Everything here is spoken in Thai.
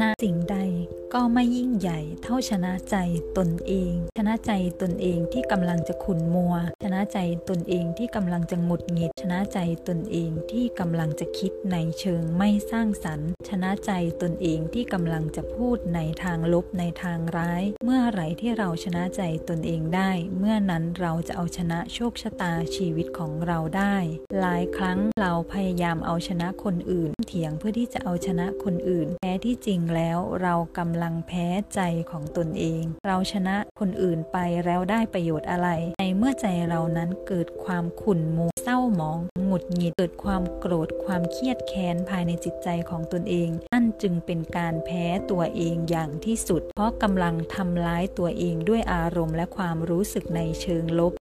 นาสิ่งใด ก็ไม่ยิ่งใหญ่เท่าชนะใจตนเอง ชนะใจตนเองที่กำลังจะขุนมัว ชนะใจตนเองที่กำลังจะหงุดหงิด ชนะใจตนเองที่กำลังจะคิดในเชิงไม่สร้างสรรค์ ชนะใจตนเองที่กำลังจะพูดในทางลบในทางร้าย เมื่อไหร่ที่เราชนะใจตนเองได้ เมื่อนั้นเราจะเอาชนะโชคชะตาชีวิตของเราได้ หลายครั้งเราพยายามเอาชนะคนอื่น เถียงเพื่อที่จะเอาชนะคนอื่นแท้ที่จริงแล้วเรากำำลังแพ้ใจของตนเอง เราชนะคนอื่นไปแล้วได้ประโยชน์อะไร ในเมื่อใจเรานั้นเกิดความขุ่นมัวเศร้าหมองหงุดหงิดเกิดความโกรธความเครียดแค้นภายในจิตใจของตนเอง นั่นจึงเป็นการแพ้ตัวเองอย่างที่สุด เพราะกำลังทำร้ายตัวเองด้วยอารมณ์และความรู้สึกในเชิงลบ